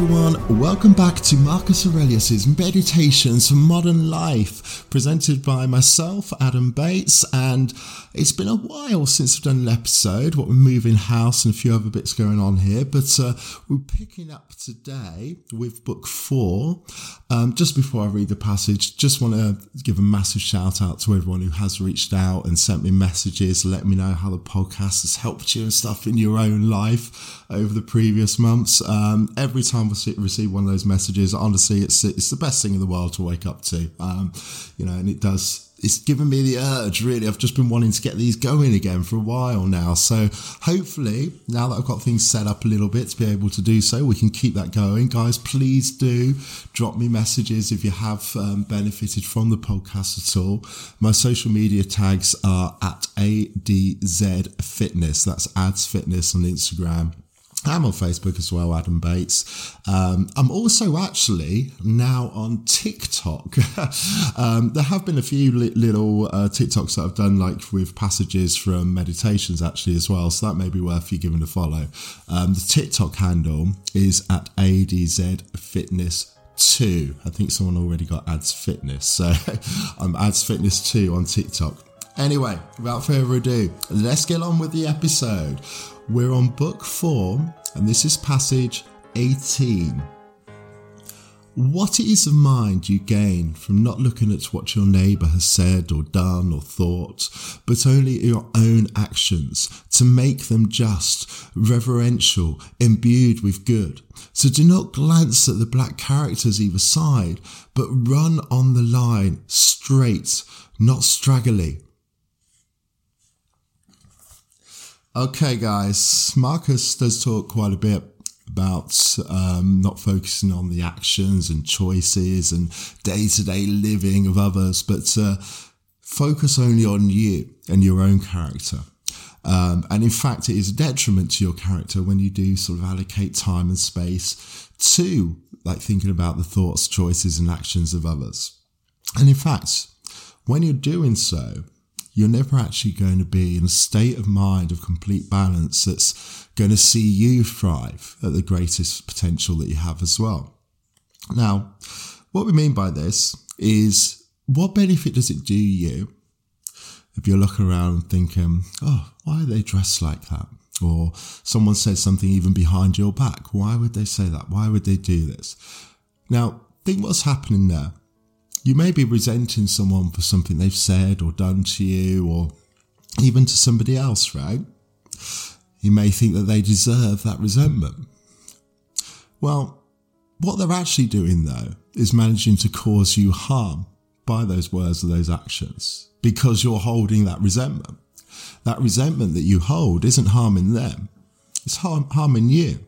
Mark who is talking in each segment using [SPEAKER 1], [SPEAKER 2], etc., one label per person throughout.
[SPEAKER 1] everyone. Welcome back to Marcus Aurelius's Meditations for Modern Life, presented by myself, Adam Bates. And it's been a while since I've done an episode. What we're moving house and a few other bits going on here, but uh, we're picking up today with book four. Um, just before I read the passage, just want to give a massive shout out to everyone who has reached out and sent me messages, let me know how the podcast has helped you and stuff in your own life over the previous months. Um, every time I receive one of those messages, honestly, it's it's the best thing in the world to wake up to. Um, you know, and it does it's given me the urge really. I've just been wanting to get these going again for a while now. So hopefully now that i've got things set up a little bit to be able to do so we can keep that going. Guys please do drop me messages if you have um, benefited from the podcast at all. My social media tags are at adz fitness. That's ads fitness on instagram I'm on Facebook as well, Adam Bates. Um, I'm also actually now on TikTok. um, there have been a few li- little uh, TikToks that I've done, like with passages from meditations, actually, as well. So that may be worth you giving a follow. Um, the TikTok handle is at ADZ Fitness 2. I think someone already got Ads Fitness. So I'm Ads Fitness 2 on TikTok. Anyway, without further ado, let's get on with the episode. We're on book four, and this is passage 18. What ease of mind you gain from not looking at what your neighbour has said or done or thought, but only your own actions to make them just, reverential, imbued with good. So do not glance at the black characters either side, but run on the line straight, not straggly. Okay, guys, Marcus does talk quite a bit about um, not focusing on the actions and choices and day to day living of others, but uh, focus only on you and your own character. Um, and in fact, it is a detriment to your character when you do sort of allocate time and space to like thinking about the thoughts, choices, and actions of others. And in fact, when you're doing so, you're never actually going to be in a state of mind of complete balance that's going to see you thrive at the greatest potential that you have as well. Now, what we mean by this is what benefit does it do you if you're looking around thinking, oh, why are they dressed like that? Or someone says something even behind your back. Why would they say that? Why would they do this? Now, think what's happening there you may be resenting someone for something they've said or done to you or even to somebody else, right? You may think that they deserve that resentment. Well, what they're actually doing though is managing to cause you harm by those words or those actions because you're holding that resentment. That resentment that you hold isn't harming them, it's harm, harming you.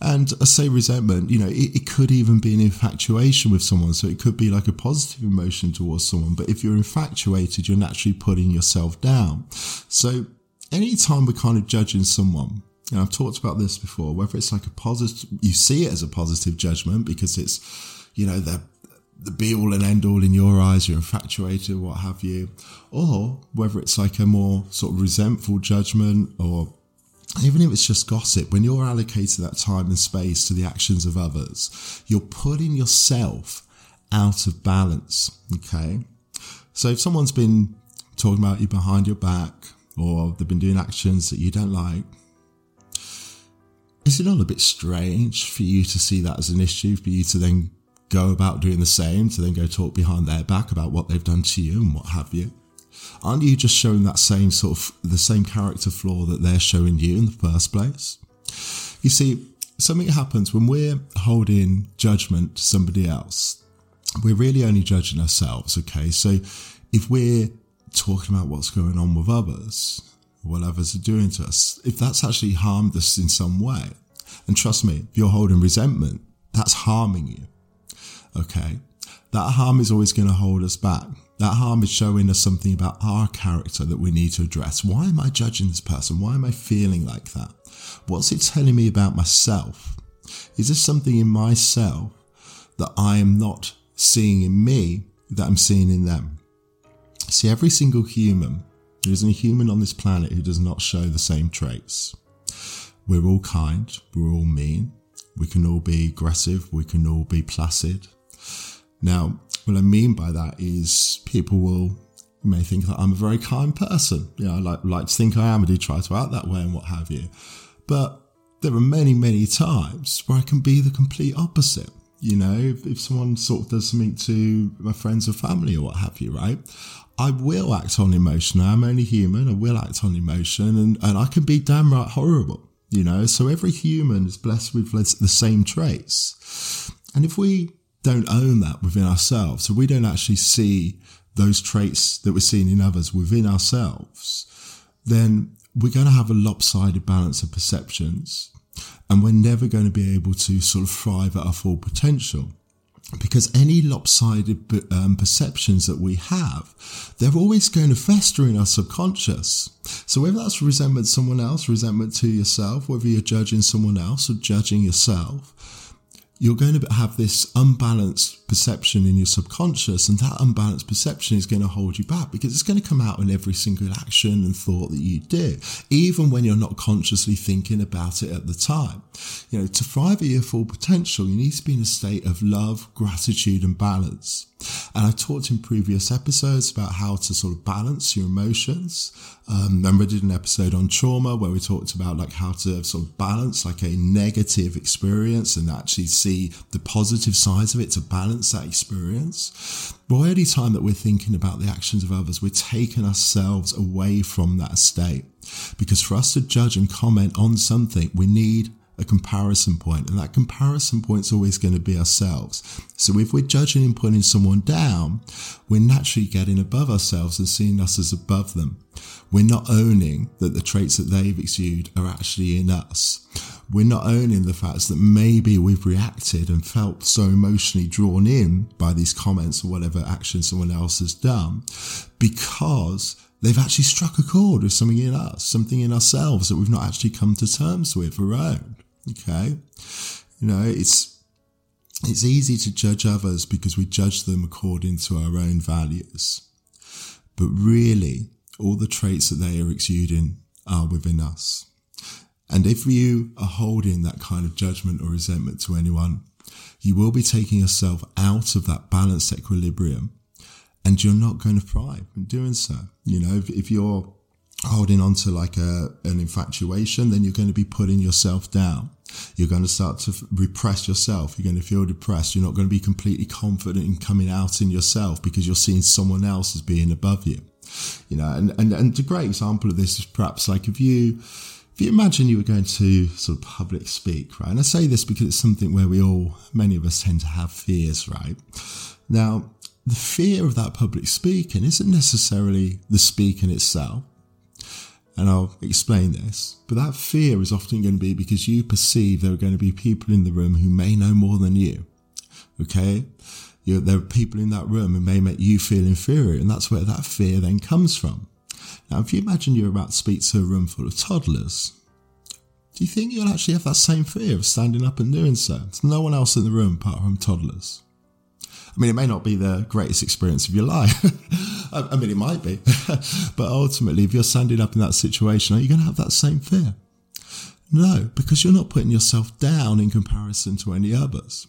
[SPEAKER 1] And I say resentment, you know, it, it, could even be an infatuation with someone. So it could be like a positive emotion towards someone. But if you're infatuated, you're naturally putting yourself down. So anytime we're kind of judging someone, and I've talked about this before, whether it's like a positive, you see it as a positive judgment because it's, you know, the, the be all and end all in your eyes, you're infatuated, what have you, or whether it's like a more sort of resentful judgment or even if it's just gossip, when you're allocating that time and space to the actions of others, you're putting yourself out of balance. Okay. So if someone's been talking about you behind your back or they've been doing actions that you don't like, is it not a bit strange for you to see that as an issue, for you to then go about doing the same, to then go talk behind their back about what they've done to you and what have you? Aren't you just showing that same sort of the same character flaw that they're showing you in the first place? You see, something happens when we're holding judgment to somebody else. We're really only judging ourselves, okay? So if we're talking about what's going on with others, what others are doing to us, if that's actually harmed us in some way, and trust me, if you're holding resentment, that's harming you. Okay? That harm is always going to hold us back. That harm is showing us something about our character that we need to address. Why am I judging this person? Why am I feeling like that? What's it telling me about myself? Is there something in myself that I am not seeing in me that I'm seeing in them? See, every single human, there isn't a human on this planet who does not show the same traits. We're all kind, we're all mean, We can all be aggressive. We can all be placid. Now, what I mean by that is people will may think that I'm a very kind person. You know, I like, like to think I am. I do try to act that way and what have you. But there are many, many times where I can be the complete opposite. You know, if, if someone sort of does something to my friends or family or what have you, right? I will act on emotion. I'm only human. I will act on emotion and, and I can be damn right horrible, you know? So every human is blessed with the same traits. And if we don't own that within ourselves, so we don't actually see those traits that we're seeing in others within ourselves, then we're going to have a lopsided balance of perceptions and we're never going to be able to sort of thrive at our full potential. Because any lopsided um, perceptions that we have, they're always going to fester in our subconscious. So whether that's resentment someone else, resentment to yourself, whether you're judging someone else or judging yourself, you're going to have this unbalanced perception in your subconscious, and that unbalanced perception is going to hold you back because it's going to come out in every single action and thought that you do, even when you're not consciously thinking about it at the time. You know, to thrive at your full potential, you need to be in a state of love, gratitude, and balance. And I talked in previous episodes about how to sort of balance your emotions. Um, remember, I did an episode on trauma where we talked about like how to sort of balance like a negative experience and actually see the positive sides of it to balance that experience. But any time that we're thinking about the actions of others, we're taking ourselves away from that state. Because for us to judge and comment on something, we need a comparison point, and that comparison point is always going to be ourselves. So if we're judging and putting someone down, we're naturally getting above ourselves and seeing us as above them. We're not owning that the traits that they've exuded are actually in us. We're not owning the fact that maybe we've reacted and felt so emotionally drawn in by these comments or whatever action someone else has done because they've actually struck a chord with something in us, something in ourselves that we've not actually come to terms with or owned. Okay. You know, it's, it's easy to judge others because we judge them according to our own values. But really, all the traits that they are exuding are within us. And if you are holding that kind of judgment or resentment to anyone, you will be taking yourself out of that balanced equilibrium and you're not going to thrive in doing so. You know, if, if you're holding on to like a, an infatuation, then you're going to be putting yourself down. You're going to start to repress yourself. You're going to feel depressed. You're not going to be completely confident in coming out in yourself because you're seeing someone else as being above you. You know, and, and, and a great example of this is perhaps like if you, if you imagine you were going to sort of public speak, right? And I say this because it's something where we all, many of us tend to have fears, right? Now, the fear of that public speaking isn't necessarily the speaking itself and I'll explain this. But that fear is often going to be because you perceive there are going to be people in the room who may know more than you. Okay? You're, there are people in that room who may make you feel inferior, and that's where that fear then comes from. Now, if you imagine you're about to speak to a room full of toddlers, do you think you'll actually have that same fear of standing up and doing so? There's no one else in the room apart from toddlers. I mean, it may not be the greatest experience of your life. I mean, it might be. but ultimately, if you're standing up in that situation, are you going to have that same fear? No, because you're not putting yourself down in comparison to any others.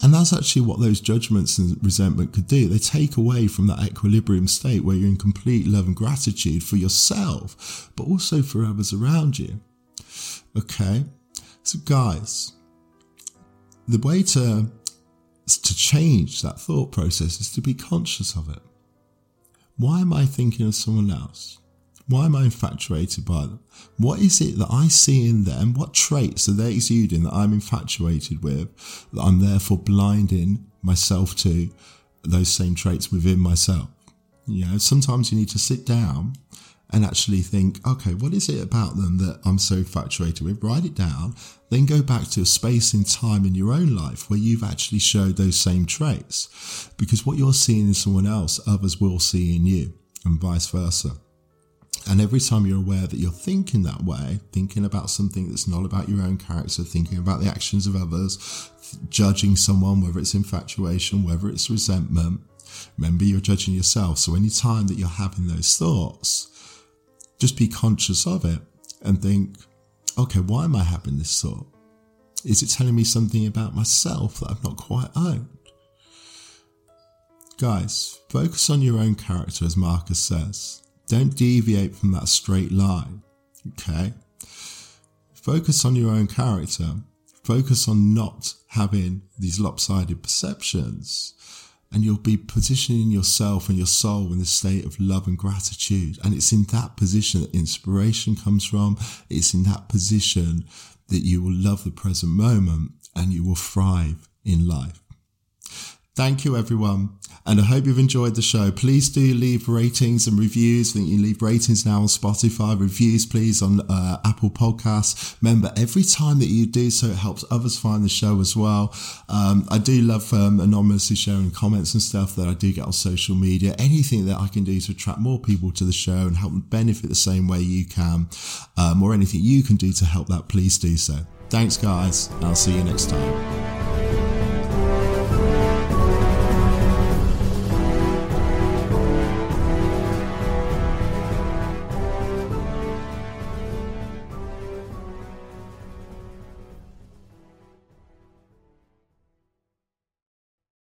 [SPEAKER 1] And that's actually what those judgments and resentment could do. They take away from that equilibrium state where you're in complete love and gratitude for yourself, but also for others around you. Okay. So guys, the way to to change that thought process is to be conscious of it. Why am I thinking of someone else? Why am I infatuated by them? What is it that I see in them? What traits are they exuding that I'm infatuated with, that I'm therefore blinding myself to those same traits within myself? You know, sometimes you need to sit down and actually think, okay, what is it about them that I'm so infatuated with? Write it down, then go back to a space in time in your own life where you've actually showed those same traits. Because what you're seeing in someone else, others will see in you, and vice versa. And every time you're aware that you're thinking that way, thinking about something that's not about your own character, thinking about the actions of others, judging someone, whether it's infatuation, whether it's resentment, remember you're judging yourself. So any time that you're having those thoughts, just be conscious of it and think, okay, why am I having this thought? Is it telling me something about myself that I've not quite owned? Guys, focus on your own character, as Marcus says. Don't deviate from that straight line. Okay? Focus on your own character. Focus on not having these lopsided perceptions. And you'll be positioning yourself and your soul in a state of love and gratitude. And it's in that position that inspiration comes from. It's in that position that you will love the present moment and you will thrive in life. Thank you, everyone. And I hope you've enjoyed the show. Please do leave ratings and reviews. I think you leave ratings now on Spotify, reviews, please, on uh, Apple Podcasts. Remember, every time that you do so, it helps others find the show as well. Um, I do love um, anonymously sharing comments and stuff that I do get on social media. Anything that I can do to attract more people to the show and help them benefit the same way you can, um, or anything you can do to help that, please do so. Thanks, guys. I'll see you next time.